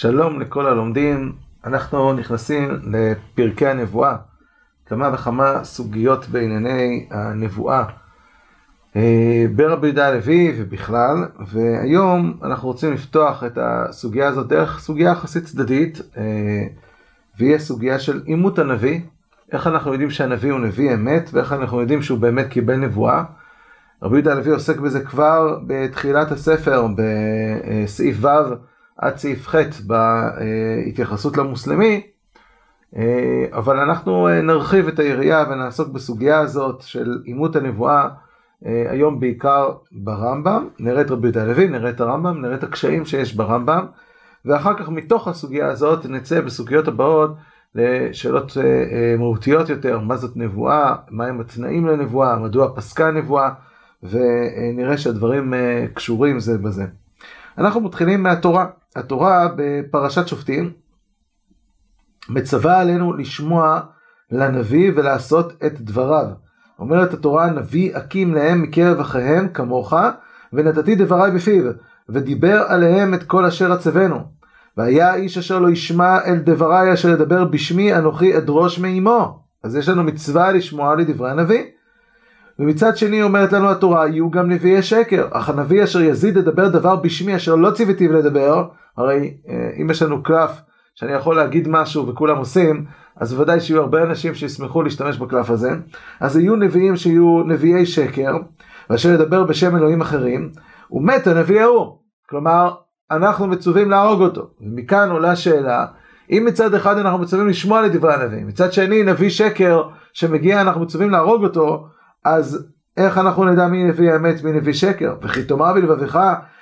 שלום לכל הלומדים, אנחנו נכנסים לפרקי הנבואה, כמה וכמה סוגיות בענייני הנבואה. אה, ברבי יהודה הלוי ובכלל, והיום אנחנו רוצים לפתוח את הסוגיה הזאת דרך סוגיה יחסית צדדית, אה, והיא הסוגיה של עימות הנביא, איך אנחנו יודעים שהנביא הוא נביא אמת, ואיך אנחנו יודעים שהוא באמת קיבל נבואה. רבי יהודה הלוי עוסק בזה כבר בתחילת הספר, בסעיף ו' עד סעיף ח' בהתייחסות למוסלמי, אבל אנחנו נרחיב את היריעה ונעסוק בסוגיה הזאת של עימות הנבואה היום בעיקר ברמב"ם, נראה את רבי יהודה הלוי, נראה את הרמב"ם, נראה את הקשיים שיש ברמב"ם, ואחר כך מתוך הסוגיה הזאת נצא בסוגיות הבאות לשאלות מהותיות יותר, מה זאת נבואה, מהם התנאים לנבואה, מדוע פסקה נבואה, ונראה שהדברים קשורים זה בזה. אנחנו מתחילים מהתורה. התורה בפרשת שופטים מצווה עלינו לשמוע לנביא ולעשות את דבריו. אומרת התורה, נביא אקים להם מקרב אחיהם כמוך, ונתתי דבריי בפיו, ודיבר עליהם את כל אשר אצבנו. והיה האיש אשר לא ישמע אל דבריי אשר ידבר בשמי, אנוכי אדרוש מעמו. אז יש לנו מצווה לשמוע לדברי הנביא. ומצד שני אומרת לנו התורה, יהיו גם נביאי שקר, אך הנביא אשר יזיד לדבר דבר בשמי אשר לא ציוויתיו לדבר, הרי אם יש לנו קלף שאני יכול להגיד משהו וכולם עושים, אז בוודאי שיהיו הרבה אנשים שישמחו להשתמש בקלף הזה. אז יהיו נביאים שיהיו נביאי שקר, ואשר ידבר בשם אלוהים אחרים, ומת הנביא ההוא. כלומר, אנחנו מצווים להרוג אותו. ומכאן עולה שאלה, אם מצד אחד אנחנו מצווים לשמוע לדברי הנביא, מצד שני נביא שקר שמגיע אנחנו מצווים להרוג אותו, אז איך אנחנו נדע מי נביא האמת מי נביא שקר? וכי תאמר בלבבך,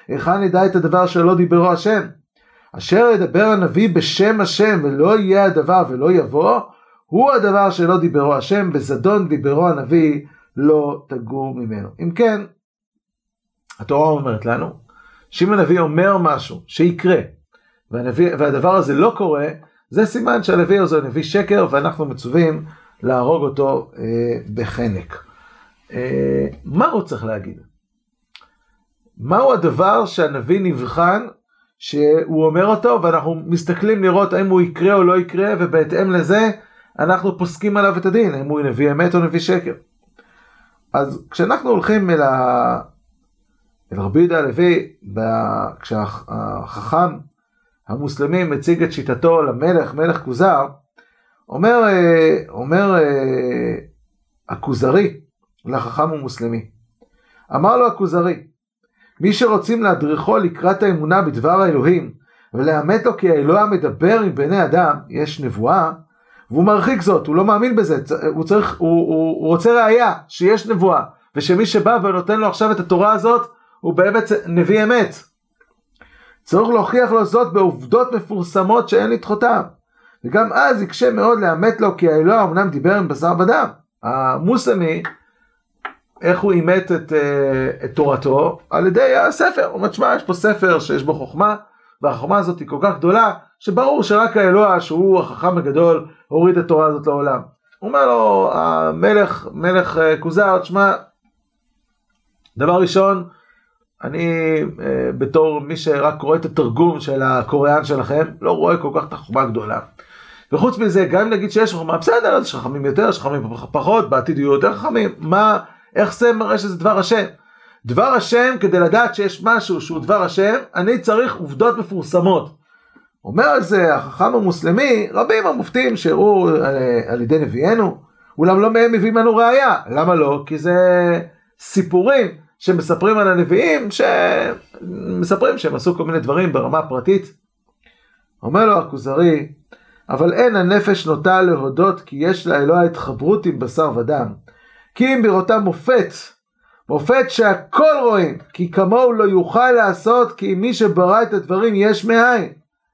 היכן נדע את הדבר שלא דיברו השם? אשר ידבר הנביא בשם השם ולא יהיה הדבר ולא יבוא, הוא הדבר שלא דיברו השם, בזדון דיברו הנביא לא תגור ממנו. אם כן, התורה אומרת לנו, שאם הנביא אומר משהו שיקרה, והנביא, והדבר הזה לא קורה, זה סימן שהנביא הזה נביא שקר, ואנחנו מצווים להרוג אותו אה, בחנק. אה, מה הוא צריך להגיד? מהו הדבר שהנביא נבחן שהוא אומר אותו ואנחנו מסתכלים לראות האם הוא יקרה או לא יקרה ובהתאם לזה אנחנו פוסקים עליו את הדין, האם הוא נביא אמת או נביא שקר. אז כשאנחנו הולכים אל, ה... אל רבי יהודה הלוי, כשהחכם המוסלמי מציג את שיטתו למלך, מלך כוזר, אומר, אומר הכוזרי לחכם המוסלמי, אמר לו הכוזרי, מי שרוצים להדריכו לקראת האמונה בדבר האלוהים, ולאמת לו כי האלוה מדבר עם בני אדם, יש נבואה, והוא מרחיק זאת, הוא לא מאמין בזה, הוא, צריך, הוא, הוא, הוא רוצה ראייה שיש נבואה, ושמי שבא ונותן לו עכשיו את התורה הזאת, הוא באמת נביא אמת. צריך להוכיח לו זאת בעובדות מפורסמות שאין לדחותם. וגם אז יקשה מאוד לאמת לו כי האלוה אמנם דיבר עם בשר ודם. המוסלמי איך הוא אימת את, אה, את תורתו? על ידי הספר. הוא אומר, תשמע, יש פה ספר שיש בו חוכמה, והחוכמה הזאת היא כל כך גדולה, שברור שרק האלוה, שהוא החכם הגדול, הוריד את התורה הזאת לעולם. הוא אומר לו, המלך, מלך אה, כוזר, תשמע, דבר ראשון, אני אה, בתור מי שרק רואה את התרגום של הקוריאן שלכם, לא רואה כל כך את החוכמה הגדולה. וחוץ מזה, גם אם נגיד שיש חוכמה, בסדר, אז יש חכמים יותר, יש חכמים פחות, בעתיד יהיו יותר חכמים, מה... איך זה מראה שזה דבר השם? דבר השם, כדי לדעת שיש משהו שהוא דבר השם, אני צריך עובדות מפורסמות. אומר על זה החכם המוסלמי, רבים המופתים שהראו על, על ידי נביאנו, אולם לא מהם מביאים לנו ראייה. למה לא? כי זה סיפורים שמספרים על הנביאים, שמספרים שהם עשו כל מיני דברים ברמה פרטית. אומר לו הכוזרי, אבל אין הנפש נוטה להודות כי יש לאלוה התחברות עם בשר ודם. כי אם בראותם מופת, מופת שהכל רואים, כי כמוהו לא יוכל לעשות, כי מי שברא את הדברים יש מאין.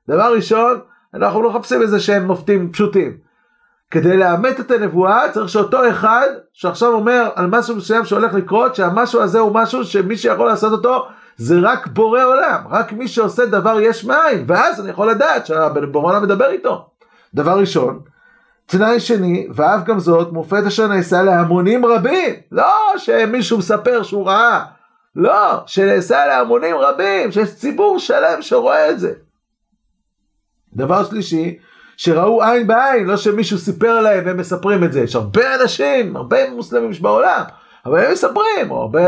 דבר ראשון, אנחנו לא מחפשים איזה שהם מופתים פשוטים. כדי לאמת את הנבואה צריך שאותו אחד שעכשיו אומר על משהו מסוים שהולך לקרות, שהמשהו הזה הוא משהו שמי שיכול לעשות אותו זה רק בורא עולם, רק מי שעושה דבר יש מאין, ואז אני יכול לדעת שהבורא עולם מדבר איתו. דבר ראשון, תנאי שני, ואף גם זאת, מופת אשר נעשה להמונים רבים. לא שמישהו מספר שהוא ראה. לא, שנעשה להמונים רבים, שיש ציבור שלם שרואה את זה. דבר שלישי, שראו עין בעין, לא שמישהו סיפר להם והם מספרים את זה. יש הרבה אנשים, הרבה מוסלמים יש בעולם, אבל הם מספרים, או הרבה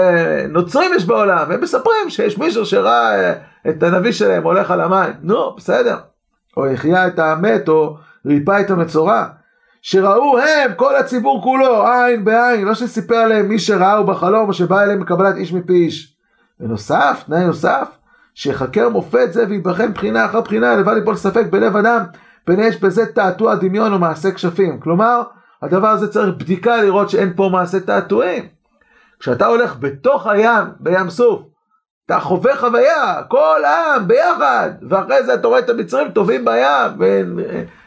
נוצרים יש בעולם, והם מספרים שיש מישהו שראה אה, את הנביא שלהם הולך על המים. נו, בסדר. או החיה את המת, או ריפא את המצורע. שראו הם, כל הציבור כולו, עין בעין, לא שסיפר עליהם מי שראהו בחלום, או שבא אליהם בקבלת איש מפי איש. בנוסף, תנאי נוסף, שיחקר מופת זה ויבחן בחינה אחר בחינה, לבד ליפול ספק בלב אדם, בין יש בזה תעתוע דמיון או מעשה כשפים. כלומר, הדבר הזה צריך בדיקה לראות שאין פה מעשה תעתועים. כשאתה הולך בתוך הים, בים סוף, אתה חווה חוויה, כל העם ביחד, ואחרי זה אתה רואה את המצרים טובים בים,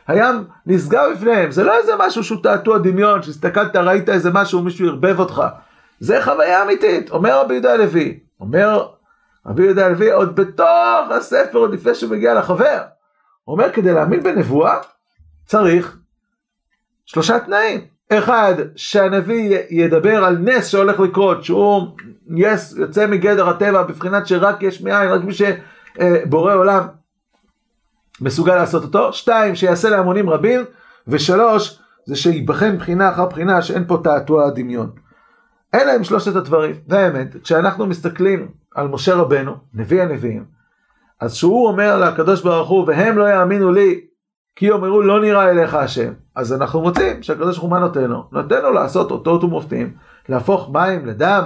והים נסגר בפניהם. זה לא איזה משהו שהוא תעתוע דמיון, שהסתכלת, ראית איזה משהו, מישהו ערבב אותך. זה חוויה אמיתית, אומר רבי יהודה הלוי. אומר רבי יהודה הלוי עוד בתוך הספר, עוד לפני שהוא מגיע לחבר. אומר, כדי להאמין בנבואה, צריך שלושה תנאים. אחד, שהנביא ידבר על נס שהולך לקרות, שהוא יס, יוצא מגדר הטבע בבחינת שרק יש מאין, רק מי שבורא עולם מסוגל לעשות אותו. שתיים, שיעשה להמונים רבים. ושלוש, זה שיבחן בחינה אחר בחינה שאין פה תעתוע דמיון. אלה הם שלושת הדברים. והאמת, כשאנחנו מסתכלים על משה רבנו, נביא הנביאים, אז שהוא אומר לקדוש ברוך הוא, והם לא יאמינו לי, כי יאמרו לא נראה אליך השם. אז אנחנו מוצאים שהקדוש ברוך הוא מה נותן לו? נותן לו לעשות אותות ומופתים, להפוך מים לדם,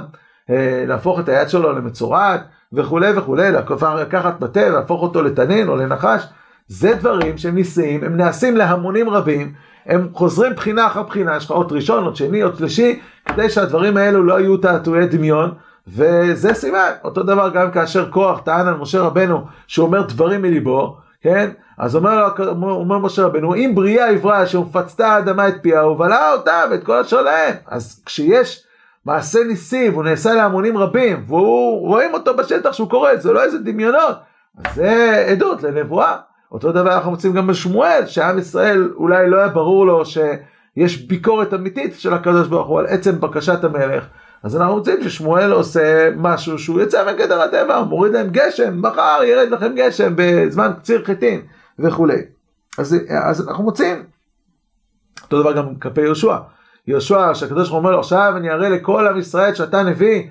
אה, להפוך את היד שלו למצורעת, וכולי וכולי, לקחת מטה ולהפוך אותו לתנין או לנחש. זה דברים שהם ניסיים, הם נעשים להמונים רבים, הם חוזרים בחינה אחר בחינה, יש לך אות ראשון, אות שני, אות שלישי, כדי שהדברים האלו לא יהיו תעתועי דמיון, וזה סימן. אותו דבר גם כאשר כוח טען על משה רבנו, שהוא אומר דברים מליבו, כן? אז אומר, אומר משה רבנו, אם בריאה עברה שמפצתה האדמה את פיה, ובלעה אותה ואת כל אשר להם. אז כשיש מעשה ניסי, והוא נעשה להמונים רבים, והוא רואים אותו בשטח שהוא קורא, זה לא איזה דמיונות, זה עדות לנבואה. אותו דבר אנחנו מוצאים גם בשמואל, שעם ישראל אולי לא היה ברור לו שיש ביקורת אמיתית של הקדוש ברוך הוא על עצם בקשת המלך. אז אנחנו רוצים ששמואל עושה משהו שהוא יוצא מגדר הטבע, הוא מוריד להם גשם, מחר ירד לכם גשם בזמן קציר חיטין וכולי. אז, אז אנחנו מוצאים. אותו דבר גם כלפי יהושע. יהושע, שהקדוש ברוך הוא אומר לו, עכשיו אני אראה לכל עם ישראל שאתה נביא,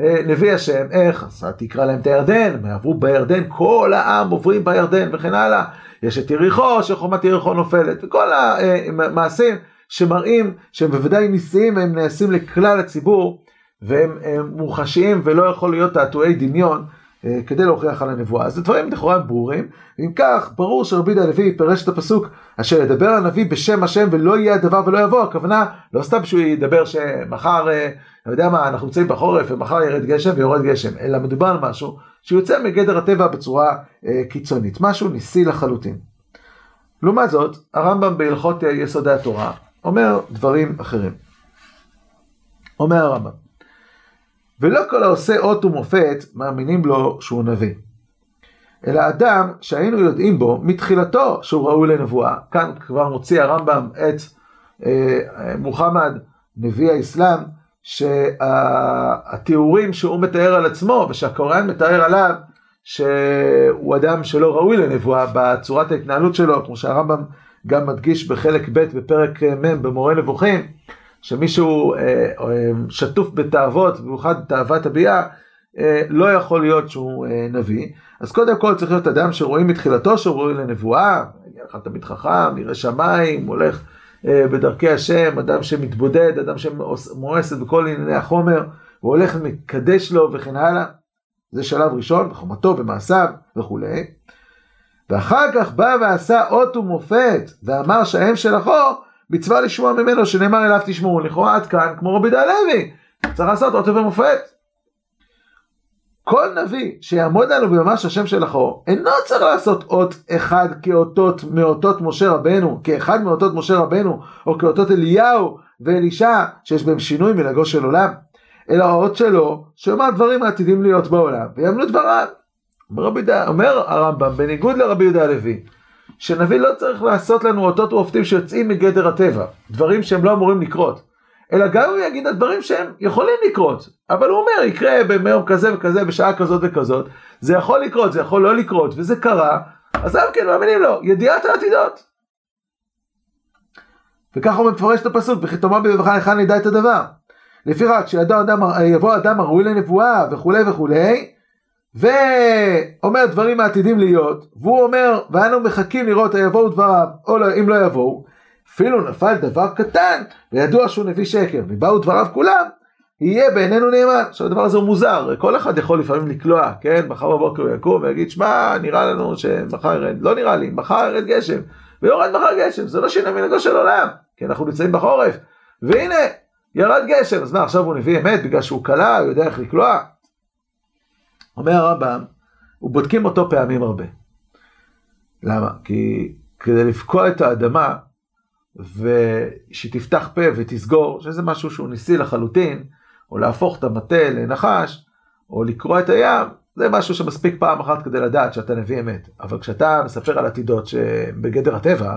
אה, נביא השם, איך? אז תקרא להם את הירדן, הם יעברו בירדן, כל העם עוברים בירדן וכן הלאה. יש את יריחו, שחומת יריחו נופלת, וכל המעשים שמראים שהם בוודאי ניסיים, הם נעשים לכלל הציבור, והם מוחשיים ולא יכול להיות תעתועי דמיון כדי להוכיח על הנבואה. אז זה דברים לכאורה ברורים. אם כך, ברור שרבי דה הלוי פירש את הפסוק אשר ידבר הנביא בשם השם ולא יהיה הדבר ולא יבוא. הכוונה, לא סתם שהוא ידבר שמחר, אה, אני יודע מה, אנחנו נמצאים בחורף ומחר ירד גשם ויורד גשם, אלא מדובר על משהו שיוצא מגדר הטבע בצורה אה, קיצונית, משהו ניסי לחלוטין. לעומת זאת, הרמב"ם בהלכות יסודי התורה אומר דברים אחרים. אומר הרמב"ם, ולא כל העושה אות ומופת מאמינים לו שהוא נביא. אלא אדם שהיינו יודעים בו מתחילתו שהוא ראוי לנבואה. כאן כבר מוציא הרמב"ם את אה, מוחמד, נביא האסלאם, שהתיאורים שהוא מתאר על עצמו ושהקוראן מתאר עליו שהוא אדם שלא ראוי לנבואה בצורת ההתנהלות שלו, כמו שהרמב"ם גם מדגיש בחלק ב' בפרק מ' במורה נבוכים, שמישהו אה, אה, שטוף בתאוות, במיוחד תאוות הביאה, אה, לא יכול להיות שהוא נביא. אז קודם כל צריך להיות אדם שרואים מתחילתו שהוא ראוי לנבואה, אחד תמיד חכם, ירא שמיים, הולך בדרכי השם, אדם שמתבודד, אדם שמואסת בכל ענייני החומר, והולך ומקדש לו וכן הלאה. זה שלב ראשון, בחומתו, במעשיו וכולי. ואחר כך בא ועשה אות ומופת, ואמר שהאם של אחור מצווה לשמוע ממנו שנאמר אליו תשמעו, לכאורה עד כאן כמו רבי דה הלוי, צריך לעשות אות ומופת. כל נביא שיעמוד לנו ויאמר שהשם של אחור, אינו צריך לעשות אות אחד כאותות מאותות משה רבנו, כאחד מאותות משה רבנו, או כאותות אליהו ואלישע, שיש בהם שינוי מנהגו של עולם, אלא האות שלו, שאומר דברים העתידים להיות בעולם, ויאמנו דבריו. אומר הרמב"ם, בניגוד לרבי יהודה הלוי, שנביא לא צריך לעשות לנו אותות ומופתים שיוצאים מגדר הטבע, דברים שהם לא אמורים לקרות, אלא גם הוא יגיד על דברים שהם יכולים לקרות, אבל הוא אומר יקרה ביום כזה וכזה בשעה כזאת וכזאת, זה יכול לקרות, זה יכול לא לקרות, וזה קרה, אז גם כן מאמינים לו, ידיעת העתידות. וככה הוא מפרש את הפסוק, וכי תאמר בבבך היכן נדע את הדבר. לפיכך, כשיבוא אדם הראוי לנבואה וכולי וכולי, ואומר דברים העתידים להיות, והוא אומר, ואנו מחכים לראות היבואו דבריו, או לא, אם לא יבואו, אפילו נפל דבר קטן, וידוע שהוא נביא שקר, ובאו דבריו כולם, יהיה בעינינו נאמן. עכשיו הדבר הזה הוא מוזר, כל אחד יכול לפעמים לקלוע, כן? מחר בבוקר הוא יקום ויגיד, שמע, נראה לנו שמחר ירד, לא נראה לי, מחר ירד גשם, ויורד מחר גשם, זה לא שינה מנהגו של עולם, כי אנחנו נמצאים בחורף, והנה, ירד גשם, אז מה, עכשיו הוא נביא אמת בגלל שהוא קלע, הוא יודע איך לקלוע? אומר הרמב"ם, ובודקים אותו פעמים הרבה. למה? כי כדי לפקוע את האדמה, ושתפתח פה ותסגור, שזה משהו שהוא ניסי לחלוטין, או להפוך את המטה לנחש, או לקרוע את הים, זה משהו שמספיק פעם אחת כדי לדעת שאתה נביא אמת. אבל כשאתה מספר על עתידות שהן בגדר הטבע,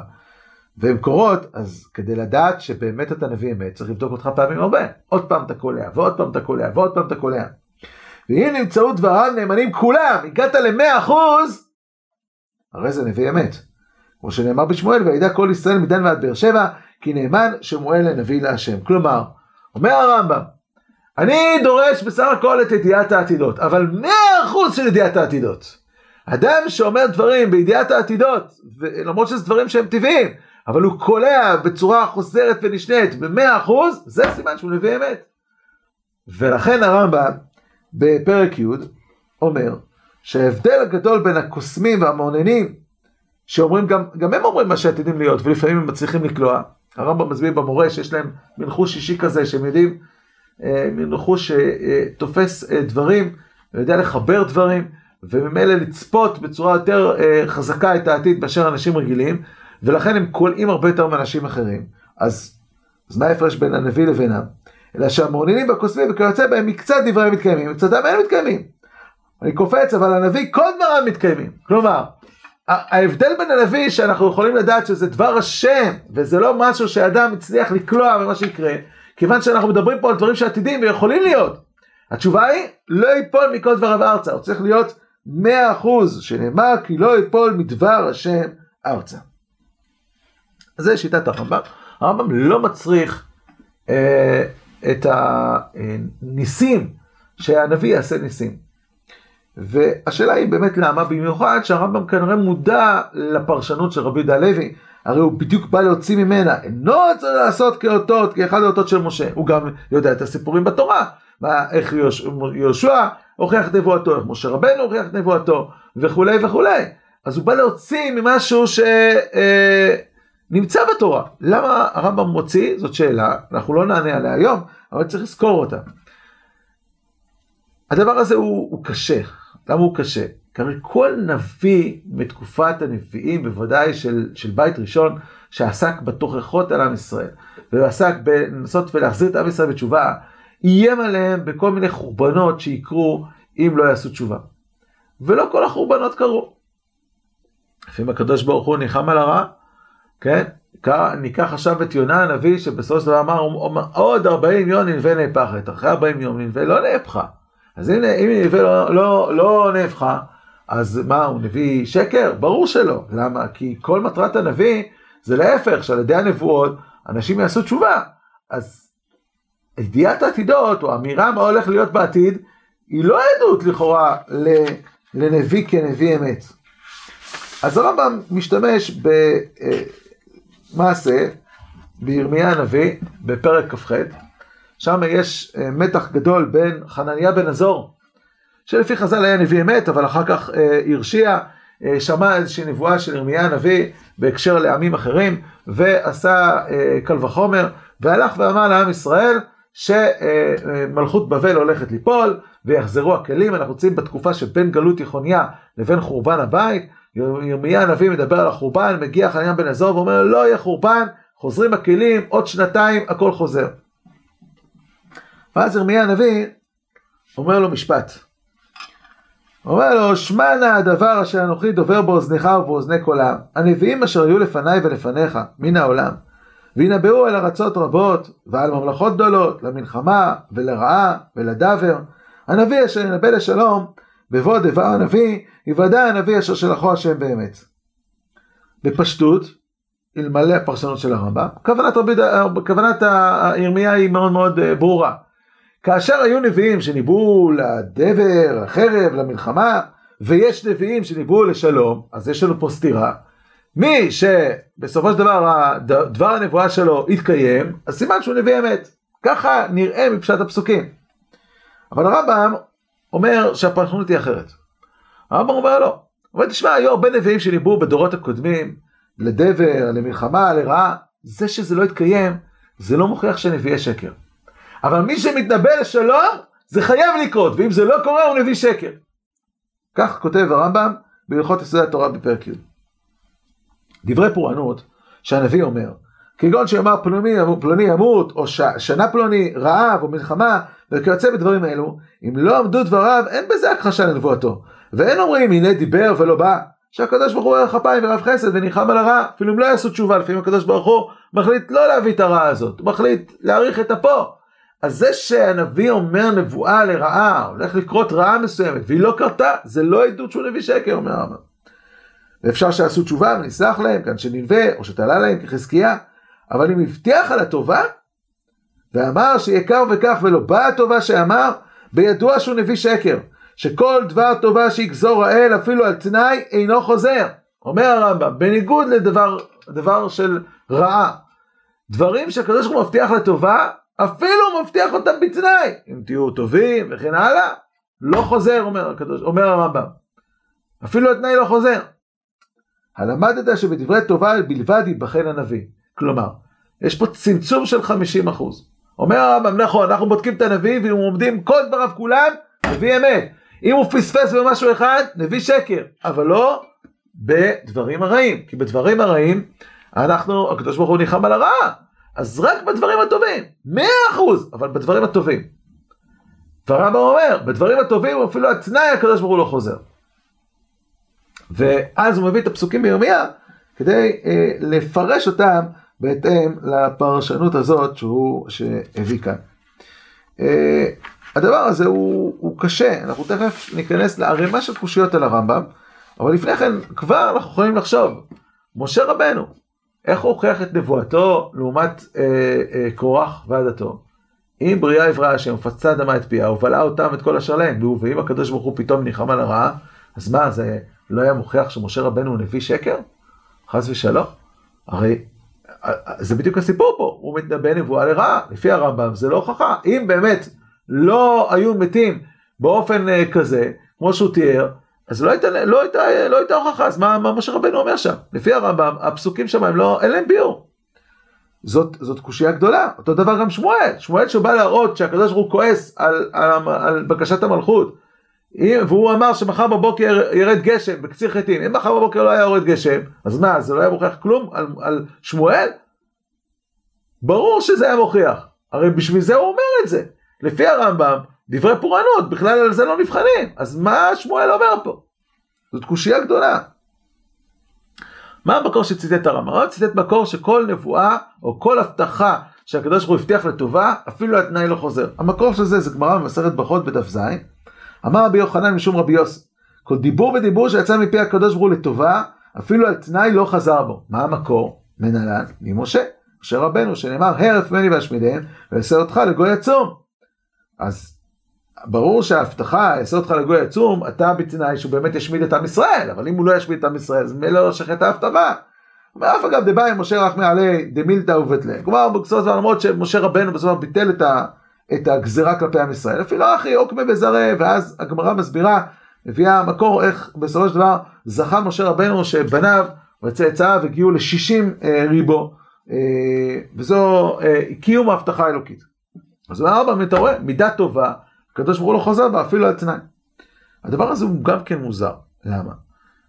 והן קורות, אז כדי לדעת שבאמת אתה נביא אמת, צריך לבדוק אותך פעמים הרבה. עוד פעם אתה קולע, ועוד פעם אתה קולע, ועוד פעם אתה קולע. ואם נמצאו דבריו נאמנים כולם, הגעת למאה אחוז, הרי זה נביא אמת. כמו שנאמר בשמואל, וידע כל ישראל מדן ועד באר שבע, כי נאמן שמואל לנביא להשם. כלומר, אומר הרמב"ם, אני דורש בסך הכל את ידיעת העתידות, אבל מאה אחוז של ידיעת העתידות. אדם שאומר דברים בידיעת העתידות, למרות שזה דברים שהם טבעיים, אבל הוא קולע בצורה חוזרת ונשנית במאה אחוז, זה סימן שהוא נביא אמת. ולכן הרמב"ם בפרק י' אומר שההבדל הגדול בין הקוסמים והמעוננים, שאומרים גם, גם הם אומרים מה שעתידים להיות, ולפעמים הם מצליחים לקלוע. הרמב"ם מסביר במורה שיש להם מין חוש אישי כזה, שהם יודעים, אה, מין חוש שתופס אה, דברים, ויודע לחבר דברים, וממילא לצפות בצורה יותר אה, חזקה את העתיד מאשר אנשים רגילים, ולכן הם קולעים הרבה יותר מאנשים אחרים. אז, אז מה ההפרש בין הנביא לבינם? אלא שהמעוננים והקוסמים וכיוצא בהם מקצת דבריהם מתקיימים, מקצתם אין מתקיימים. אני קופץ, אבל הנביא כל דבריו מתקיימים. כלומר, ההבדל בין הנביא שאנחנו יכולים לדעת שזה דבר השם, וזה לא משהו שאדם הצליח לקלוע ממה שיקרה, כיוון שאנחנו מדברים פה על דברים שעתידים ויכולים להיות. התשובה היא, לא ייפול מכל דבריו ארצה, הוא צריך להיות מאה אחוז, שנאמר כי לא ייפול מדבר השם ארצה. זה שיטת הרמב"ם. הרמב"ם לא מצריך אה, את הניסים, שהנביא יעשה ניסים. והשאלה היא באמת למה, במיוחד שהרמב"ם כנראה מודע לפרשנות של רבי יהודה הלוי, הרי הוא בדיוק בא להוציא ממנה, אינו צריך לעשות כאותות, כאחד האותות של משה, הוא גם יודע את הסיפורים בתורה, מה, איך יהושע הוכיח את נבואתו, איך משה רבנו הוכיח את נבואתו, וכולי וכולי. אז הוא בא להוציא ממשהו ש... אה, נמצא בתורה. למה הרמב"ם מוציא? זאת שאלה, אנחנו לא נענה עליה היום, אבל צריך לזכור אותה. הדבר הזה הוא, הוא קשה. למה הוא קשה? כי הרי כל נביא מתקופת הנביאים, בוודאי של, של בית ראשון, שעסק בתוכחות על עם ישראל, ועסק בלנסות ולהחזיר את עם ישראל בתשובה, איים עליהם בכל מיני חורבנות שיקרו אם לא יעשו תשובה. ולא כל החורבנות קרו. לפעמים הקדוש ברוך הוא ניחם על הרע, כן? ניקח עכשיו את יונה הנביא שבסופו של דבר אמר עוד 40 יום ננבה נהפכת, אחרי 40 יום ננבה לא נהפכה. אז הנה, אם ננבה לא, לא, לא נהפכה, אז מה, הוא נביא שקר? ברור שלא. למה? כי כל מטרת הנביא זה להפך, שעל ידי הנבואות אנשים יעשו תשובה. אז ידיעת העתידות, או אמירה מה הולך להיות בעתיד, היא לא עדות לכאורה לנביא כנביא אמת. אז הרמב"ם משתמש ב... מעשה בירמיה הנביא בפרק כ"ח, שם יש אה, מתח גדול בין חנניה בן עזור, שלפי חז"ל היה נביא אמת, אבל אחר כך אה, הרשיע, אה, שמע איזושהי נבואה של ירמיה הנביא בהקשר לעמים אחרים, ועשה קל וחומר, והלך ואמר לעם ישראל שמלכות בבל הולכת ליפול, ויחזרו הכלים, אנחנו נמצאים בתקופה שבין גלות יחוניה לבין חורבן הבית, ירמיה הנביא מדבר על החורבן, מגיע חניה בן עזוב ואומר לא יהיה חורבן, חוזרים הכלים, עוד שנתיים הכל חוזר. ואז ירמיה הנביא אומר לו משפט. אומר לו, שמע נא הדבר אשר אנוכי דובר באוזניך ובאוזני כל העם. הנביאים אשר היו לפניי ולפניך מן העולם, וינבאו על ארצות רבות ועל ממלכות גדולות, למלחמה ולרעה ולדבר. הנביא אשר ינבא לשלום, בבוא דבר הנביא, יוודע הנביא אשר שלחו השם באמת. בפשטות, אלמלא הפרשנות של הרמב"ם, כוונת, רבי, כוונת הירמיה היא מאוד מאוד אה, ברורה. כאשר היו נביאים שניבאו לדבר, לחרב, למלחמה, ויש נביאים שניבאו לשלום, אז יש לנו פה סתירה. מי שבסופו של דבר דבר הנבואה שלו יתקיים, אז סימן שהוא נביא אמת. ככה נראה מפשט הפסוקים. אבל הרמב"ם אומר שהפרשנות היא אחרת. הרמב"ם אומר לא. אומר, תשמע, היו הרבה נביאים שניבאו בדורות הקודמים, לדבר, למלחמה, לרעה, זה שזה לא יתקיים, זה לא מוכיח שנביאי שקר. אבל מי שמתנבא לשלום, זה חייב לקרות, ואם זה לא קורה, הוא נביא שקר. כך כותב הרמב"ם בהלכות יסודי התורה בפרק י'. דברי פורענות שהנביא אומר, כגון שיאמר פלוני, פלוני ימות, או ש, שנה פלוני רעב או מלחמה, וכיוצא בדברים אלו, אם לא עמדו דבריו, אין בזה הכחשה לנבואתו. ואין אומרים הנה דיבר ולא בא, שהקדוש ברוך הוא ערך אפיים ורב חסד ונלחם על הרע, אפילו אם לא יעשו תשובה, לפעמים הקדוש ברוך הוא מחליט לא להביא את הרע הזאת, הוא מחליט להאריך את אפו. אז זה שהנביא אומר נבואה לרעה, הולך לקרות רעה מסוימת, והיא לא קרתה, זה לא עדות שהוא נביא שקר, אומר הרמב"ם. ואפשר שעשו תשובה ונסלח להם, כאן שנלווה, או שתעלה להם כחזקיה, אבל אם הבטיח על הטובה, ואמר שיהיה כך וכך ולא באה הטובה שאמר, בידוע שהוא נביא שקר, שכל דבר טובה שיגזור האל אפילו על תנאי אינו חוזר. אומר הרמב"ם, בניגוד לדבר דבר של רעה, דברים שהקדוש ברוך הוא מבטיח לטובה, אפילו הוא מבטיח אותם בתנאי, אם תהיו טובים וכן הלאה, לא חוזר, אומר, הקדוש, אומר הרמב"ם. אפילו התנאי לא חוזר. הלמדת שבדברי טובה בלבד ייבחן הנביא. כלומר, יש פה צמצום של 50 אומר הרמב"ם, נכון, אנחנו בודקים את הנביא ואם עומדים כל דבריו כולם, נביא אמת. אם הוא פספס במשהו אחד, נביא שקר, אבל לא בדברים הרעים, כי בדברים הרעים אנחנו, הקדוש ברוך הוא ניחם על הרעה, אז רק בדברים הטובים, מאה אחוז, אבל בדברים הטובים. והרמב"ם אומר, בדברים הטובים אפילו התנאי הקדוש ברוך הוא לא חוזר. ואז הוא מביא את הפסוקים בירמיה כדי אה, לפרש אותם בהתאם לפרשנות הזאת שהוא, שהביא כאן. אה, הדבר הזה הוא, הוא קשה, אנחנו תכף ניכנס לערימה של קושיות על הרמב"ם, אבל לפני כן כבר אנחנו יכולים לחשוב, משה רבנו, איך הוא הוכיח את נבואתו לעומת אה, אה, קורח ועדתו? אם בריאה עברה השם, ופצה אדמה את פיה, ובלעה אותם את כל אשר להם, נו, ואם הקדוש ברוך הוא פתאום ניחם על הרעה, אז מה, זה לא היה מוכיח שמשה רבנו הוא נביא שקר? חס ושלום. הרי זה בדיוק הסיפור פה, הוא מתנבא נבואה לרעה, לפי הרמב"ם זה לא הוכחה. אם באמת לא היו מתים באופן אה, כזה, כמו שהוא תיאר, אז לא הייתה, לא הייתה, לא הייתה הוכחה, אז מה, מה משה רבנו אומר שם? לפי הרמב"ם, הפסוקים שם הם לא, אין להם ביור. זאת, זאת קושייה גדולה, אותו דבר גם שמואל, שמואל שבא להראות שהקדוש ברוך הוא כועס על, על, על, על בקשת המלכות, והוא אמר שמחר בבוקר ירד גשם בקציר חיטים, אם מחר בבוקר לא היה יורד גשם, אז מה, זה לא היה מוכיח כלום על, על שמואל? ברור שזה היה מוכיח, הרי בשביל זה הוא אומר את זה. לפי הרמב"ם, דברי פורענות, בכלל על זה לא נבחנים. אז מה שמואל אומר פה? זאת קושייה גדולה. מה המקור שציטט הרמב"ם? הרמב"ם ציטט מקור שכל נבואה או כל הבטחה שהקדוש ברוך הוא הבטיח לטובה, אפילו התנאי לא חוזר. המקור של זה זה גמרא במסכת ברכות בדף ז', אמר רבי יוחנן משום רבי יוסי, כל דיבור ודיבור שיצא מפי הקדוש ברוך הוא לטובה, אפילו על תנאי לא חזר בו. מה המקור? מנהלן ממשה, משה רבנו, שנאמר הרף ממני ואשמידיהם, ואעשה אותך לגוי עצום. אז ברור שההבטחה, יעשה אותך לגוי עצום, אתה בתנאי שהוא באמת ישמיד את עם ישראל, אבל אם הוא לא ישמיד את עם ישראל, אז מילא לא את ההבטחה. ואף אגב דבאי משה רחמי עלי דמילתא ובטלה. כלומר, בסופו של דבר למרות שמשה רבנו בסופו של דבר ביטל את, ה, את הגזירה כלפי עם ישראל, אפילו אחי עוקמי בזרה, ואז הגמרא מסבירה, מביאה מקור איך בסופו של דבר זכה משה רבנו שבניו וצאצאיו הגיעו ל-60 אה, ריבו, אה, וזו אה, קיום ההבטחה האלוקית. אז הוא ארבע, אתה רואה, מידה טובה, הקדוש ברוך הוא לא חוזר בה אפילו על תנאי. הדבר הזה הוא גם כן מוזר, למה?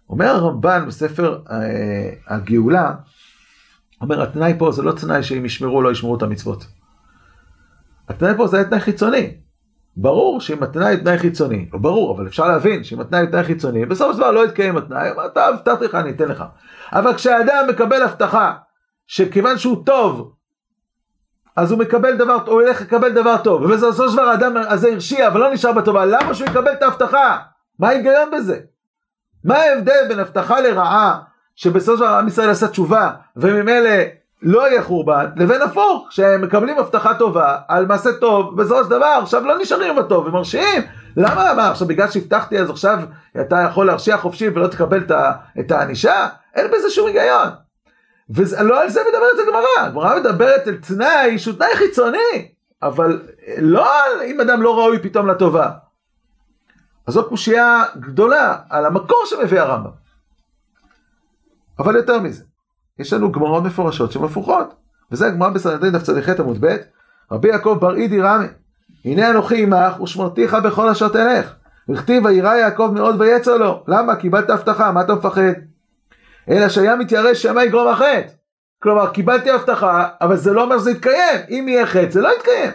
אומר הרמב"ן בספר אה, הגאולה, אומר התנאי פה זה לא תנאי שאם ישמרו או לא ישמרו את המצוות. התנאי פה זה היה תנאי חיצוני. ברור שאם התנאי הוא תנאי חיצוני, לא ברור, אבל אפשר להבין שאם התנאי הוא תנאי חיצוני, בסופו של דבר לא יתקיים התנאי, אתה הבטחתי לך, אני אתן לך. אבל כשאדם מקבל הבטחה, שכיוון שהוא טוב, אז הוא מקבל דבר, הוא ילך לקבל דבר טוב, ובסופו של דבר האדם הזה הרשיע, אבל לא נשאר בטובה, למה שהוא יקבל את ההבטחה? מה ההיגיון בזה? מה ההבדל בין הבטחה לרעה, שבסופו של דבר עם ישראל עשה תשובה, וממילא לא יהיה חורבן, לבין הפוך, שהם מקבלים הבטחה טובה על מעשה טוב, בסופו של דבר עכשיו לא נשארים בטוב ומרשיעים. למה, מה, עכשיו בגלל שהבטחתי אז עכשיו אתה יכול להרשיע חופשי ולא תקבל את הענישה? אין בזה שום היגיון. ולא על זה מדברת הגמרא, הגמרא מדברת על תנאי שהוא תנאי חיצוני, אבל לא על אם אדם לא ראוי פתאום לטובה. אז זו קושייה גדולה על המקור שמביא הרמב"ם. אבל יותר מזה, יש לנו גמרות מפורשות שהן הפוכות, וזה הגמרא בסנדרין דף צ"ח עמוד ב', רבי יעקב בר אידי רמי, הנה אנוכי עמך ושמרתיך בכל אשר תלך. וכתיב וירא יעקב מאוד ויצר לו. למה? קיבלת הבטחה, מה אתה מפחד? אלא שהיה מתיירא שמא יגרום החטא. כלומר, קיבלתי הבטחה, אבל זה לא אומר שזה יתקיים. אם יהיה חטא, זה לא יתקיים.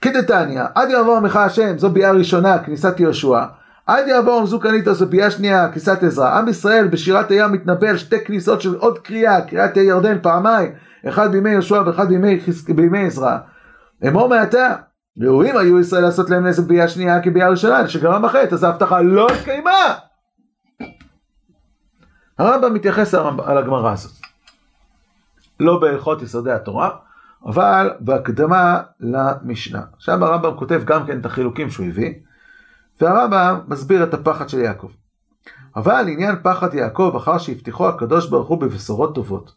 כדתניא, עד יעבור עמך השם, זו ביאה ראשונה, כניסת יהושע. עד יעבור עמזו קניתו, זו ביאה שנייה, כניסת עזרא. עם ישראל בשירת הים מתנבא על שתי כניסות של עוד קריאה, קריאת ירדן פעמיים, אחד בימי יהושע ואחד בימי, בימי עזרא. אמור מעתה, ראויים היו ישראל לעשות להם נזק ביאה שנייה כביאה ראשונה, שגרם החטא, אז ההבטחה לא התקיימה. הרמב"ם מתייחס על הגמרא הזאת. לא בהלכות יסודי התורה, אבל בהקדמה למשנה. שם הרמב"ם כותב גם כן את החילוקים שהוא הביא, והרמב"ם מסביר את הפחד של יעקב. אבל עניין פחד יעקב אחר שהבטיחו הקדוש ברוך הוא בבשורות טובות.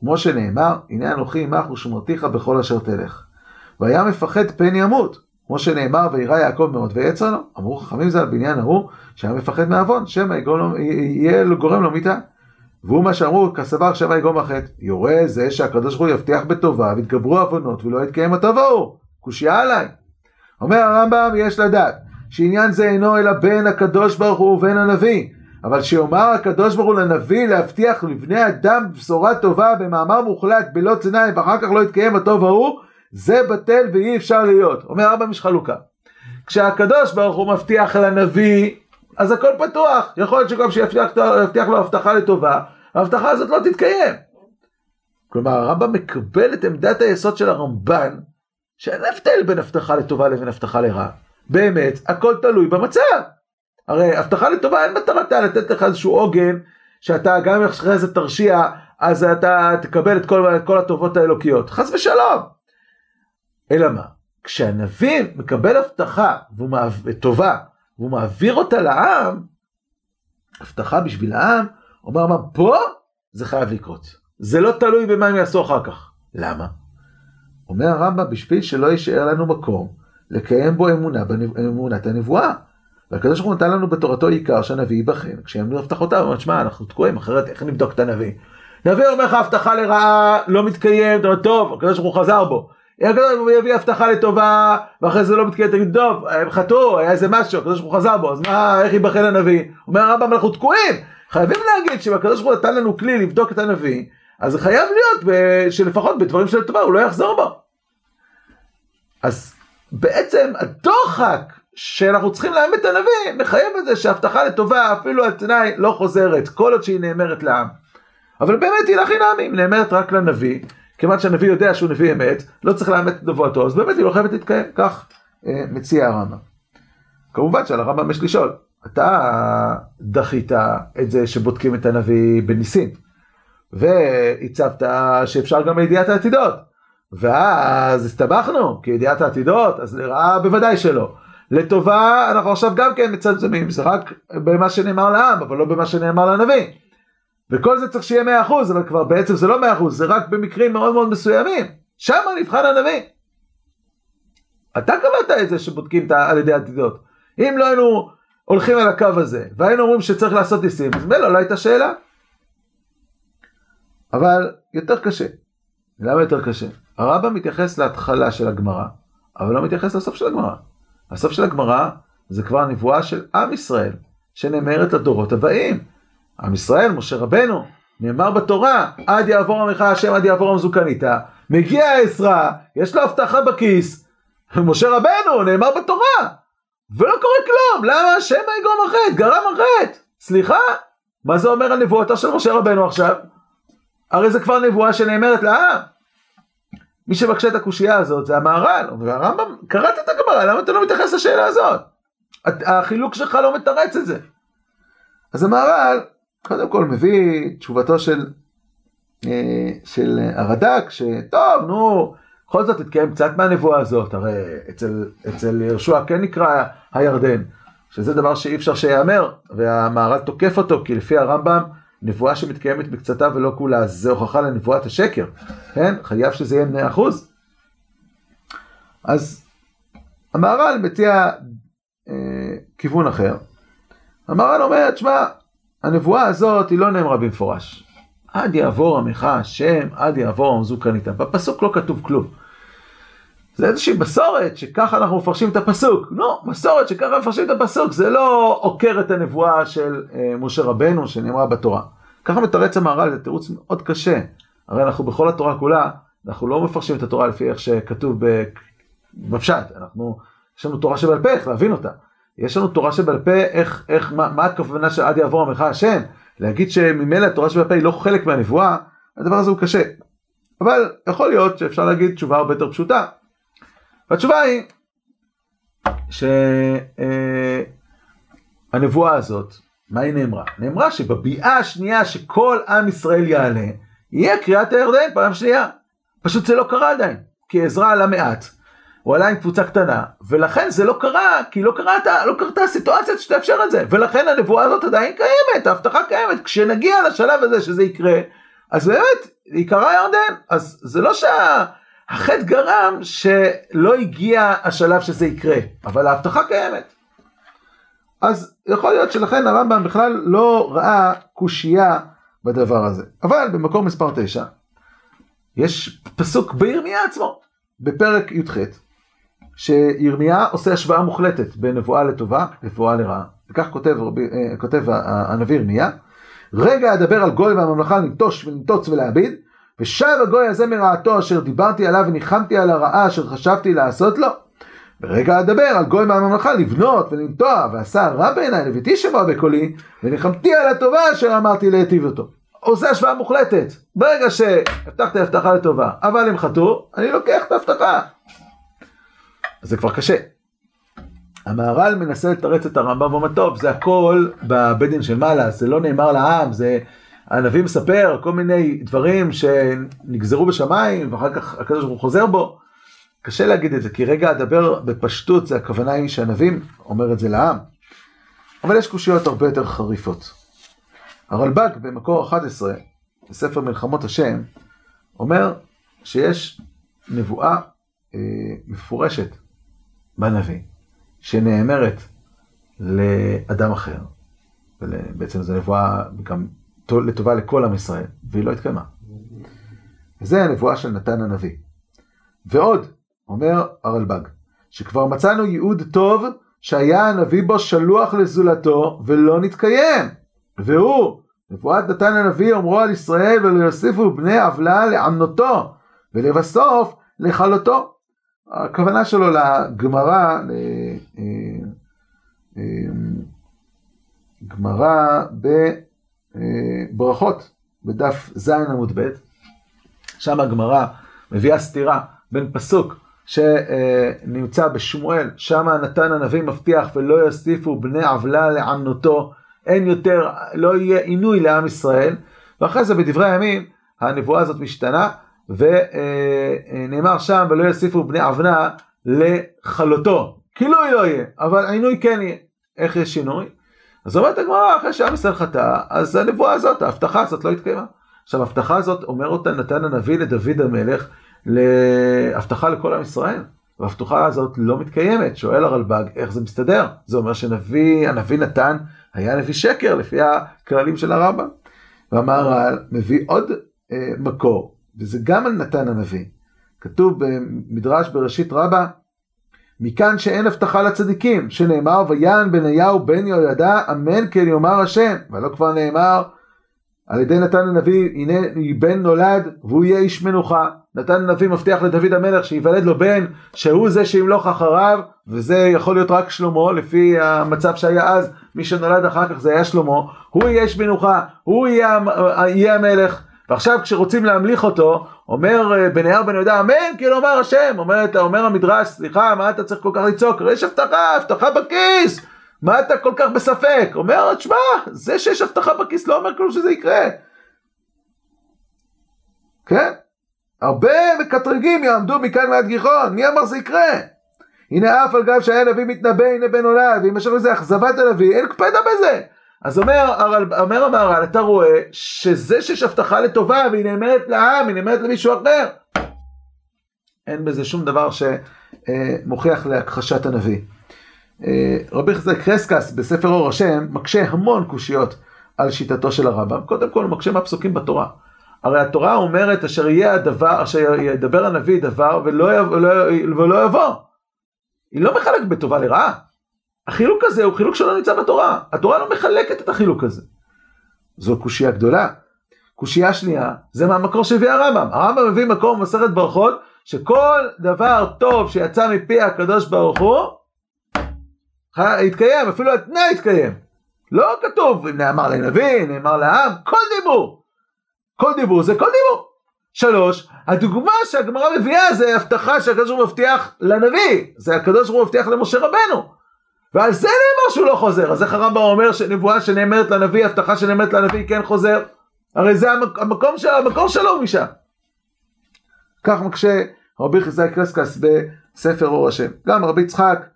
כמו שנאמר, הנה אנוכי עמך ושמרתיך בכל אשר תלך. והיה מפחד פן ימות, כמו שנאמר, וירא יעקב מאוד ויצר לו. אמרו חכמים זה על בניין ההוא, שהיה מפחד מעוון, שמא יהיה גורם לו מיתה. והוא מה שאמרו, כסבר שמא יגרום החטא. יורה זה שהקדוש ברוך הוא יבטיח בטובה, ויתגברו עוונות, ולא יתקיים ההוא. קושייה עליי. אומר הרמב"ם, יש לדעת, שעניין זה אינו אלא בין הקדוש ברוך הוא ובין הנביא. אבל שיאמר הקדוש ברוך הוא לנביא להבטיח לבני אדם בשורה טובה במאמר מוחלט בלא צניים ואחר כך לא יתקיים הטוב ההוא, זה בטל ואי אפשר להיות. אומר ארבע יש חלוקה. כשהקדוש ברוך הוא מבטיח לנביא, אז הכל פתוח. יכול להיות שגם שיבטיח לו הבטחה לטובה, ההבטחה הזאת לא תתקיים. כלומר הרמב"ם מקבל את עמדת היסוד של הרמב"ן, שאין הבדל בין הבטחה לטובה לבין הבטחה לרעה. באמת, הכל תלוי במצב. הרי הבטחה לטובה אין מטרתה לתת לך איזשהו עוגן, שאתה גם אם אחרי זה תרשיע, אז אתה תקבל את כל, את כל הטובות האלוקיות. חס ושלום. אלא מה? כשהנביא מקבל הבטחה טובה, והוא מעביר אותה לעם, הבטחה בשביל העם, אומר מה, פה זה חייב לקרות. זה לא תלוי במה הם יעשו אחר כך. למה? אומר הרמב"ם, בשביל שלא יישאר לנו מקום לקיים בו אמונה באמונת הנבואה. והקדוש ברוך הוא נתן לנו בתורתו עיקר שהנביא ייבחן, כשיאמנו הבטחותיו, אומר, שמע, אנחנו תקועים, אחרת איך נבדוק את הנביא? נביא אומר לך הבטחה לרעה, לא מתקיים, אתה אומר, טוב, הקדוש ברוך הוא חזר בו. הקדוש ברוך הוא יביא הבטחה לטובה, ואחרי זה לא מתקיים, תגיד, טוב, הם חטאו, היה איזה משהו, הקדוש ברוך הוא חזר בו, אז מה, איך ייבחן הנביא? אומר הרמב"ם, אנחנו תקועים. חייבים להגיד שאם הקדוש ברוך הוא נתן לנו כלי לבדוק את הנביא, אז זה חייב להיות. שלפחות בדברים של טובה הוא לא יחזור בו. אז בעצם הדוחק שאנחנו צריכים לאמת את הנביא, מחייב את זה שהבטחה לטובה אפילו על תנאי לא חוזרת, כל עוד שהיא נאמרת לעם. אבל באמת היא לכי נעמים, נאמרת רק לנביא, כיוון שהנביא יודע שהוא נביא אמת, לא צריך לאמת את נבואתו, אז באמת היא לא חייבת להתקיים, כך אה, מציע הרמב"ם. כמובן שעל הרמב"ם יש לשאול, אתה דחית את זה שבודקים את הנביא בניסים, והצבת שאפשר גם לידיעת העתידות, ואז הסתבכנו, כי ידיעת העתידות, אז לרעה בוודאי שלא. לטובה אנחנו עכשיו גם כן מצמצמים, זה רק במה שנאמר לעם, אבל לא במה שנאמר לנביא. וכל זה צריך שיהיה מאה אחוז, אבל כבר בעצם זה לא מאה אחוז, זה רק במקרים מאוד מאוד מסוימים. שם נבחן הנביא. אתה קבעת את זה שבודקים על ידי עתידות. אם לא היינו הולכים על הקו הזה, והיינו אומרים שצריך לעשות ניסים, אז מילא לא הייתה שאלה. אבל יותר קשה. למה יותר קשה? הרמב"ם מתייחס להתחלה של הגמרא, אבל לא מתייחס לסוף של הגמרא. הסוף של הגמרא זה כבר נבואה של עם ישראל, שנאמרת לדורות הבאים. עם ישראל, משה רבנו, נאמר בתורה, עד יעבור עמך השם, עד יעבור המזוקניתה. מגיע עזרא, יש לו הבטחה בכיס, משה רבנו, נאמר בתורה, ולא קורה כלום, למה השם יגרום החטא, גרם החטא, סליחה, מה זה אומר על נבואתו של משה רבנו עכשיו? הרי זה כבר נבואה שנאמרת לעם. מי שמקשה את הקושייה הזאת זה המהר"ל, והרמב"ם, קראת את הגמרא, למה אתה לא מתייחס לשאלה הזאת? החילוק שלך לא מתרץ את זה. אז המהר"ל קודם כל מביא תשובתו של, אה, של הרד"ק, שטוב, נו, בכל זאת התקיים קצת מהנבואה הזאת, הרי אצל, אצל יהושע כן נקרא הירדן, שזה דבר שאי אפשר שיאמר, והמהר"ל תוקף אותו, כי לפי הרמב"ם, נבואה שמתקיימת בקצתה ולא כולה, זה הוכחה לנבואת השקר, כן? חייב שזה יהיה מאה אחוז. אז המהר"ל מציע אה, כיוון אחר. המהר"ל אומר, תשמע, הנבואה הזאת היא לא נאמרה במפורש. עד יעבור עמך השם, עד יעבור עמזו איתם. בפסוק לא כתוב כלום. זה איזושהי מסורת שככה אנחנו מפרשים את הפסוק. לא, מסורת שככה מפרשים את הפסוק, זה לא עוקר את הנבואה של אה, משה רבנו שנאמרה בתורה. ככה מתרץ המהר"ל, זה תירוץ מאוד קשה. הרי אנחנו בכל התורה כולה, אנחנו לא מפרשים את התורה לפי איך שכתוב בפשט, אנחנו, יש לנו תורה שבעל פה, איך להבין אותה. יש לנו תורה שבעל פה, איך, איך, מה, מה הכוונה של עד יעבור עמך השם? להגיד שממילא התורה שבעל פה היא לא חלק מהנבואה, הדבר הזה הוא קשה. אבל יכול להיות שאפשר להגיד תשובה הרבה יותר פשוטה. והתשובה היא שהנבואה הזאת, מה היא נאמרה? נאמרה שבביאה השנייה שכל עם ישראל יעלה, יהיה קריאת הירדן פעם שנייה. פשוט זה לא קרה עדיין, כי עזרא עלה מעט. הוא עלה עם קבוצה קטנה, ולכן זה לא קרה, כי לא קרתה, לא קרתה סיטואציה שתאפשר את זה, ולכן הנבואה הזאת עדיין קיימת, ההבטחה קיימת, כשנגיע לשלב הזה שזה יקרה, אז באמת, יקרה ירדן, אז זה לא שהחטא גרם שלא הגיע השלב שזה יקרה, אבל ההבטחה קיימת. אז יכול להיות שלכן הרמב"ם בכלל לא ראה קושייה בדבר הזה. אבל במקור מספר 9, יש פסוק בירמיה עצמו, בפרק י"ח, שירמיה עושה השוואה מוחלטת בין נבואה לטובה, נבואה לרעה. וכך כותב, אה, כותב הנביא ירמיה, רגע אדבר על גוי והממלכה לנטוש ולנטוץ ולהביד, ושב הגוי הזה מרעתו אשר דיברתי עליו וניחמתי על הרעה אשר חשבתי לעשות לו. ברגע אדבר על גוי מהממלכה לבנות ולנטוע, ועשה רע בעיניי לביתי שמע בקולי, וניחמתי על הטובה אשר אמרתי להיטיב אותו. עושה השוואה מוחלטת. ברגע שהבטחתי הבטחה לטובה, אבל הם חטאו, אני לוקח את ההבטחה. זה כבר קשה. המהר"ל מנסה לתרץ את הרמב"ם ואומר, טוב, זה הכל בבית דין של מעלה, זה לא נאמר לעם, זה... הנביא מספר כל מיני דברים שנגזרו בשמיים, ואחר כך הקדוש ברוך הוא חוזר בו. קשה להגיד את זה, כי רגע אדבר בפשטות, זה הכוונה היא שהנביאים אומר את זה לעם. אבל יש קושיות הרבה יותר חריפות. הרלב"ג במקור 11, בספר מלחמות השם, אומר שיש נבואה אה, מפורשת בנביא, שנאמרת לאדם אחר, ובעצם זו נבואה גם לטובה לכל עם ישראל, והיא לא התקיימה. וזה הנבואה של נתן הנביא. ועוד, אומר הרלב"ג, שכבר מצאנו ייעוד טוב שהיה הנביא בו שלוח לזולתו ולא נתקיים. והוא, נבואת נתן הנביא אומרו על ישראל ולא יוסיפו בני עוולה לענותו ולבסוף לכלותו. הכוונה שלו לגמרא, אה, אה, גמרא בברכות, בדף ז עמוד ב', שם הגמרא מביאה סתירה בין פסוק שנמצא בשמואל, שם נתן הנביא מבטיח ולא יוסיפו בני עוולה לענותו, אין יותר, לא יהיה עינוי לעם ישראל, ואחרי זה בדברי הימים הנבואה הזאת משתנה, ונאמר שם ולא יוסיפו בני עוונה לכלותו, כילוי לא יהיה, אבל עינוי כן יהיה. איך יש שינוי? אז אומרת הגמרא, אחרי שעם ישראל חטא, אז הנבואה הזאת, ההבטחה הזאת לא התקיימה. עכשיו ההבטחה הזאת אומר אותה נתן הנביא לדוד המלך, להבטחה לכל עם ישראל. וההבטחה הזאת לא מתקיימת. שואל הרלב"ג, איך זה מסתדר? זה אומר שנביא, הנביא נתן היה נביא שקר לפי הכללים של הרמב"ם. והמהר"ל מביא עוד אה, מקור, וזה גם על נתן הנביא. כתוב במדרש בראשית רבה, מכאן שאין הבטחה לצדיקים, שנאמר ויען בניהו בן יהוידע, אמן כן יאמר השם, ולא כבר נאמר על ידי נתן הנביא, הנה בן נולד והוא יהיה איש מנוחה. נתן הנביא מבטיח לדוד המלך שייוולד לו בן, שהוא זה שימלוך אחריו, וזה יכול להיות רק שלמה, לפי המצב שהיה אז, מי שנולד אחר כך זה היה שלמה, הוא יהיה איש מנוחה, הוא יהיה, יהיה המלך. ועכשיו כשרוצים להמליך אותו, אומר אה, בניהו בן יהודה, אמן כי לא אמר השם, אומר, אומר המדרש, סליחה, מה אתה צריך כל כך לצעוק? יש הבטחה, הבטחה בכיס. מה אתה כל כך בספק? אומר, תשמע, זה שיש הבטחה בכיס לא אומר כלום שזה יקרה. כן? הרבה מקטרגים יעמדו מכאן ועד גיחון, מי אמר זה יקרה? הנה אף על גב שהיה נביא מתנבא, הנה בן עולד, ואם יש איזה אכזבת הנביא, אין קפדה בזה. אז אומר, אומר המהר"ל, אתה רואה שזה שיש הבטחה לטובה והיא נאמרת לעם, היא נאמרת למישהו אחר. אין בזה שום דבר שמוכיח להכחשת הנביא. אה, רבי חזק קרסקס בספר אור השם מקשה המון קושיות על שיטתו של הרמב"ם. קודם כל הוא מקשה מהפסוקים בתורה. הרי התורה אומרת אשר יהיה הדבר, אשר ידבר הנביא דבר ולא, ולא, ולא יבוא. היא לא מחלקת בטובה לרעה. החילוק הזה הוא חילוק שלא נמצא בתורה. התורה לא מחלקת את החילוק הזה. זו קושייה גדולה. קושייה שנייה, זה מהמקור שהביא הרמב"ם. הרמב"ם מביא מקור במסכת ברכות, שכל דבר טוב שיצא מפי הקדוש ברוך הוא, התקיים, אפילו התנאי התקיים. לא כתוב, נאמר לנביא, נאמר לעם, כל דיבור. כל דיבור זה כל דיבור. שלוש, הדוגמה שהגמרא מביאה זה הבטחה שהקדוש ברוך הוא מבטיח לנביא, זה הקדוש ברוך הוא מבטיח למשה רבנו. ועל זה נאמר שהוא לא חוזר, אז איך הרמב"ם אומר שנבואה שנאמרת לנביא, הבטחה שנאמרת לנביא כן חוזר? הרי זה המקום, של, המקור שלו משם. כך מקשה רבי חזאי קרסקס בספר אור השם. גם רבי יצחק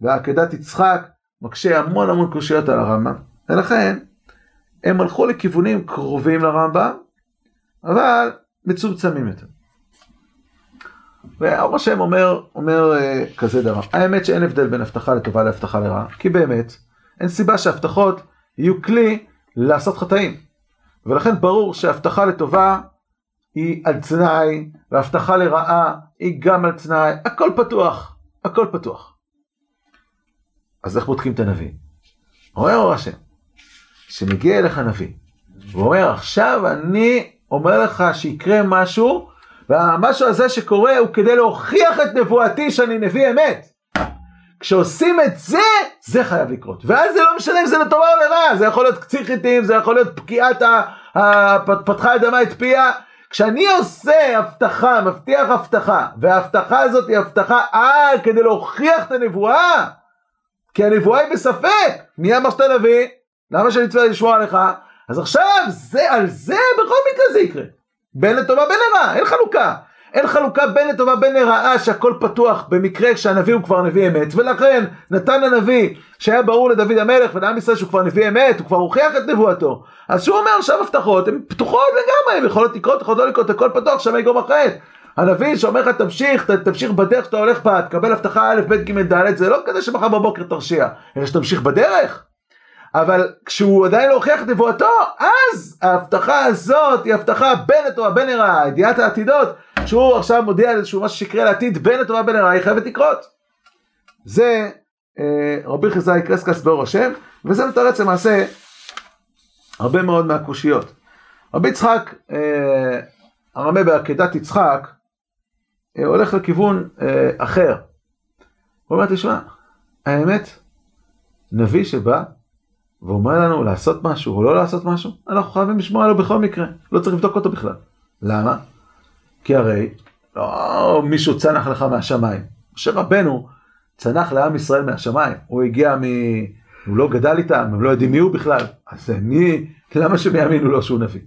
ועקדת יצחק מקשה המון המון קושיות על הרמב"ם, ולכן הם הלכו לכיוונים קרובים לרמב"ם, אבל מצומצמים יותר. ואור השם אומר, אומר uh, כזה דבר, האמת שאין הבדל בין הבטחה לטובה להבטחה לרעה, כי באמת אין סיבה שהבטחות יהיו כלי לעשות חטאים. ולכן ברור שהבטחה לטובה היא על תנאי, והבטחה לרעה היא גם על תנאי, הכל פתוח, הכל פתוח. אז איך בודקים את הנביא? אומר אור השם, שמגיע אליך נביא, ואומר עכשיו אני אומר לך שיקרה משהו, והמשהו הזה שקורה הוא כדי להוכיח את נבואתי שאני נביא אמת. כשעושים את זה, זה חייב לקרות. ואז זה לא משנה אם זה לטובה או לרע, זה יכול להיות קציר חיטים, זה יכול להיות פקיעת פתחה אדמה את פיה. כשאני עושה הבטחה, מבטיח הבטחה, וההבטחה הזאת היא הבטחה אה, כדי להוכיח את הנבואה, כי הנבואה היא בספק. מי אמר שאתה נביא? למה שאני צריך לשמוע עליך? אז עכשיו, זה, על זה בכל מקרה זה יקרה. בין לטובה בין לרעה, אין חלוקה. אין חלוקה בין לטובה בין לרעה שהכל פתוח במקרה שהנביא הוא כבר נביא אמת. ולכן נתן הנביא שהיה ברור לדוד המלך ולעם ישראל שהוא כבר נביא אמת הוא כבר הוכיח את נבואתו. אז שהוא אומר עכשיו הבטחות הן פתוחות לגמרי הן יכולות לקרות יכולות לא לקרות הכל פתוח שם יגום אחרת הנביא שאומר לך תמשיך תמשיך בדרך שאתה הולך בה תקבל הבטחה א' ב' ג' ד' זה לא כזה שמחר בבוקר תרשיע. אלא שתמשיך בדרך אבל כשהוא עדיין לא הוכיח את נבואתו, אז ההבטחה הזאת היא הבטחה בין לטובה בין לרעה, ידיעת העתידות, שהוא עכשיו מודיע על איזשהו משהו שיקרה לעתיד בין לטובה בין לרעה, היא חייבת לקרות. זה אה, רבי חזאי קרסקס באור השם, וזה מתרץ למעשה הרבה מאוד מהקושיות. רבי יצחק, אה, הרמה בעקדת יצחק, אה, הולך לכיוון אה, אחר. הוא אומר, תשמע, האמת, נביא שבא, ואומר לנו לעשות משהו או לא לעשות משהו, אנחנו חייבים לשמוע עליו בכל מקרה, לא צריך לבדוק אותו בכלל. למה? כי הרי לא מישהו צנח לך מהשמיים. משה רבנו צנח לעם ישראל מהשמיים, הוא הגיע מ... הוא לא גדל איתם, הם לא יודעים מי הוא בכלל, אז מי, למה שהם יאמינו לו שהוא נביא?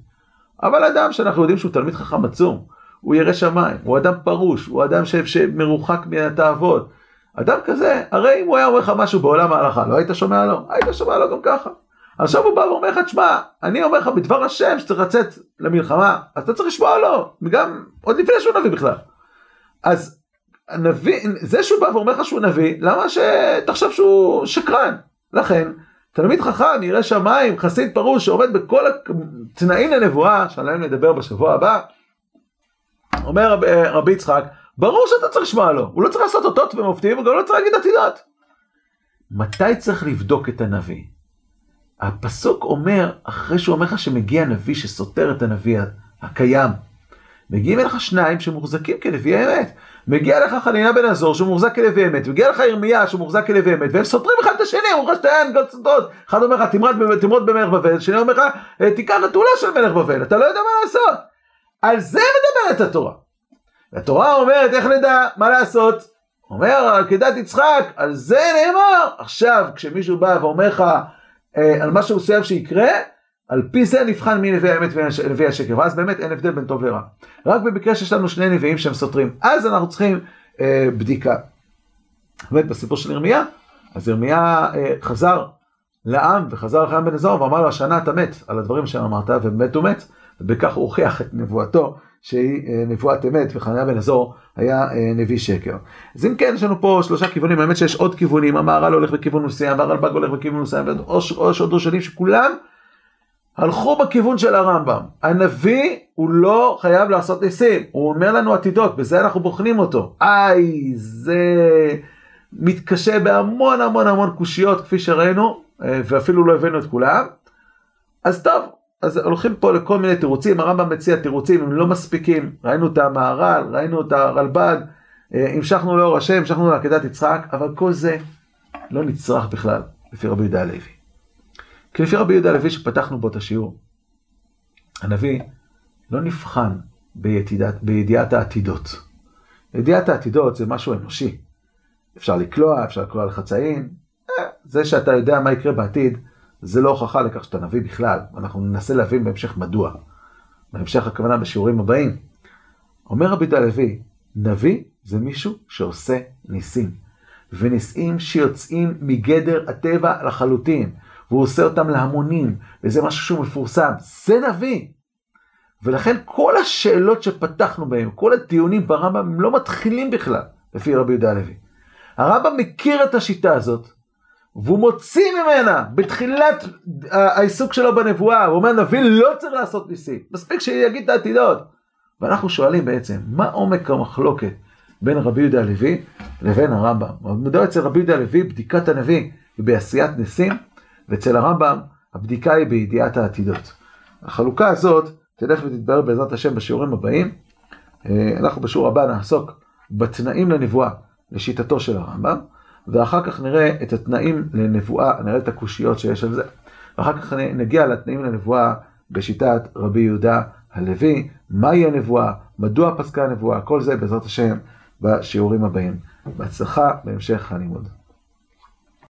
אבל אדם שאנחנו יודעים שהוא תלמיד חכם עצום, הוא ירא שמיים, הוא אדם פרוש, הוא אדם ש... שמרוחק מהתאוות, אדם כזה, הרי אם הוא היה אומר לך משהו בעולם ההלכה, לא היית שומע לו? היית שומע לו גם ככה. עכשיו הוא בא ואומר לך, תשמע, אני אומר לך בדבר השם שצריך לצאת למלחמה, אז אתה צריך לשמוע לו, גם עוד לפני שהוא נביא בכלל. אז הנביא, זה שהוא בא ואומר לך שהוא נביא, למה שתחשוב שהוא שקרן? לכן, תלמיד חכם, ירא שמיים, חסיד פרוש, שעומד בכל התנאים לנבואה, שעליהם נדבר בשבוע הבא, אומר רב, רבי יצחק, ברור שאתה צריך לשמוע לו, הוא לא צריך לעשות אותות ומופתים, הוא גם לא צריך להגיד עתידות. מתי צריך לבדוק את הנביא? הפסוק אומר, אחרי שהוא אומר לך שמגיע נביא שסותר את הנביא הקיים, מגיעים אליך שניים שמוחזקים כנביאי אמת. מגיע לך חנינה בן עזור שהוא מוחזק כנביא אמת, מגיע לך ירמיה שהוא מוחזק כנביא אמת, והם סותרים אחד את השני, אומרים לך שתיהן גל סודות. אחד אומר לך תמרוד במלך בבל, שני אומר לך תיקח נטולה של מלך בבל, אתה לא יודע מה לעשות. על זה מדברת התורה. התורה אומרת איך נדע מה לעשות, אומר עקדת יצחק, על זה נאמר. עכשיו, כשמישהו בא ואומר לך אה, על משהו מסוים שיקרה, על פי זה נבחן מי נביא האמת ונביא השקר, ואז באמת אין הבדל בין טוב ורע. רק במקרה שיש לנו שני נביאים שהם סותרים, אז אנחנו צריכים אה, בדיקה. באמת, בסיפור של ירמיה, אז ירמיה אה, חזר לעם וחזר לחיים בן אזור ואמר לו, השנה אתה מת על הדברים שאמרת, ובאמת הוא מת, ובכך הוא הוכיח את נבואתו, שהיא אה, נבואת אמת, וחניה בן אזור היה אה, נביא שקר. אז אם כן, יש לנו פה שלושה כיוונים, האמת שיש עוד כיוונים, המהר"ל הולך בכיוון מסוים, והרלב"ג הולך בכיוון מסוים, או יש עוד ראשונים שכולם הלכו בכיוון של הרמב"ם. הנביא הוא לא חייב לעשות ניסים, הוא אומר לנו עתידות, בזה אנחנו בוחנים אותו. איי, זה מתקשה בהמון המון המון קושיות, כפי שראינו, אה, ואפילו לא הבאנו את כולם. אז טוב, אז הולכים פה לכל מיני תירוצים, הרמב"ם מציע תירוצים, הם לא מספיקים. ראינו את המהר"ל, ראינו את הרלב"ג, אה, המשכנו לאור השם, המשכנו לעקדת יצחק, אבל כל זה לא נצרך בכלל, לפי רבי יהודה הלוי. כי לפי רבי יהודה הלוי שפתחנו בו את השיעור, הנביא לא נבחן בידיעת, בידיעת העתידות. ידיעת העתידות זה משהו אנושי. אפשר לקלוע, אפשר לקלוע לחצאין. אה, זה שאתה יודע מה יקרה בעתיד, זה לא הוכחה לכך שאתה נביא בכלל. אנחנו ננסה להבין בהמשך מדוע. בהמשך הכוונה בשיעורים הבאים. אומר רבי הלוי, נביא זה מישהו שעושה ניסים. וניסים שיוצאים מגדר הטבע לחלוטין. והוא עושה אותם להמונים, וזה משהו שהוא מפורסם. זה נביא. ולכן כל השאלות שפתחנו בהן, כל הדיונים ברמב"ם, הם לא מתחילים בכלל, לפי רבי יהודה הלוי. הרמב"ם מכיר את השיטה הזאת, והוא מוציא ממנה בתחילת העיסוק שלו בנבואה, הוא אומר נביא לא צריך לעשות ניסים, מספיק שיגיד את העתידות. ואנחנו שואלים בעצם, מה עומק המחלוקת בין רבי יהודה הלוי לבין הרמב"ם? מדוע אצל רבי יהודה הלוי בדיקת הנביא היא בעשיית ניסים, ואצל הרמב"ם הבדיקה היא בידיעת העתידות. החלוקה הזאת תלך ותתברר בעזרת השם בשיעורים הבאים. אה, אנחנו בשיעור הבא נעסוק בתנאים לנבואה לשיטתו של הרמב"ם, ואחר כך נראה את התנאים לנבואה, נראה את הקושיות שיש על זה, ואחר כך נגיע לתנאים לנבואה בשיטת רבי יהודה הלוי, מהי הנבואה, מדוע פסקה הנבואה, כל זה בעזרת השם בשיעורים הבאים. בהצלחה בהמשך הלימוד.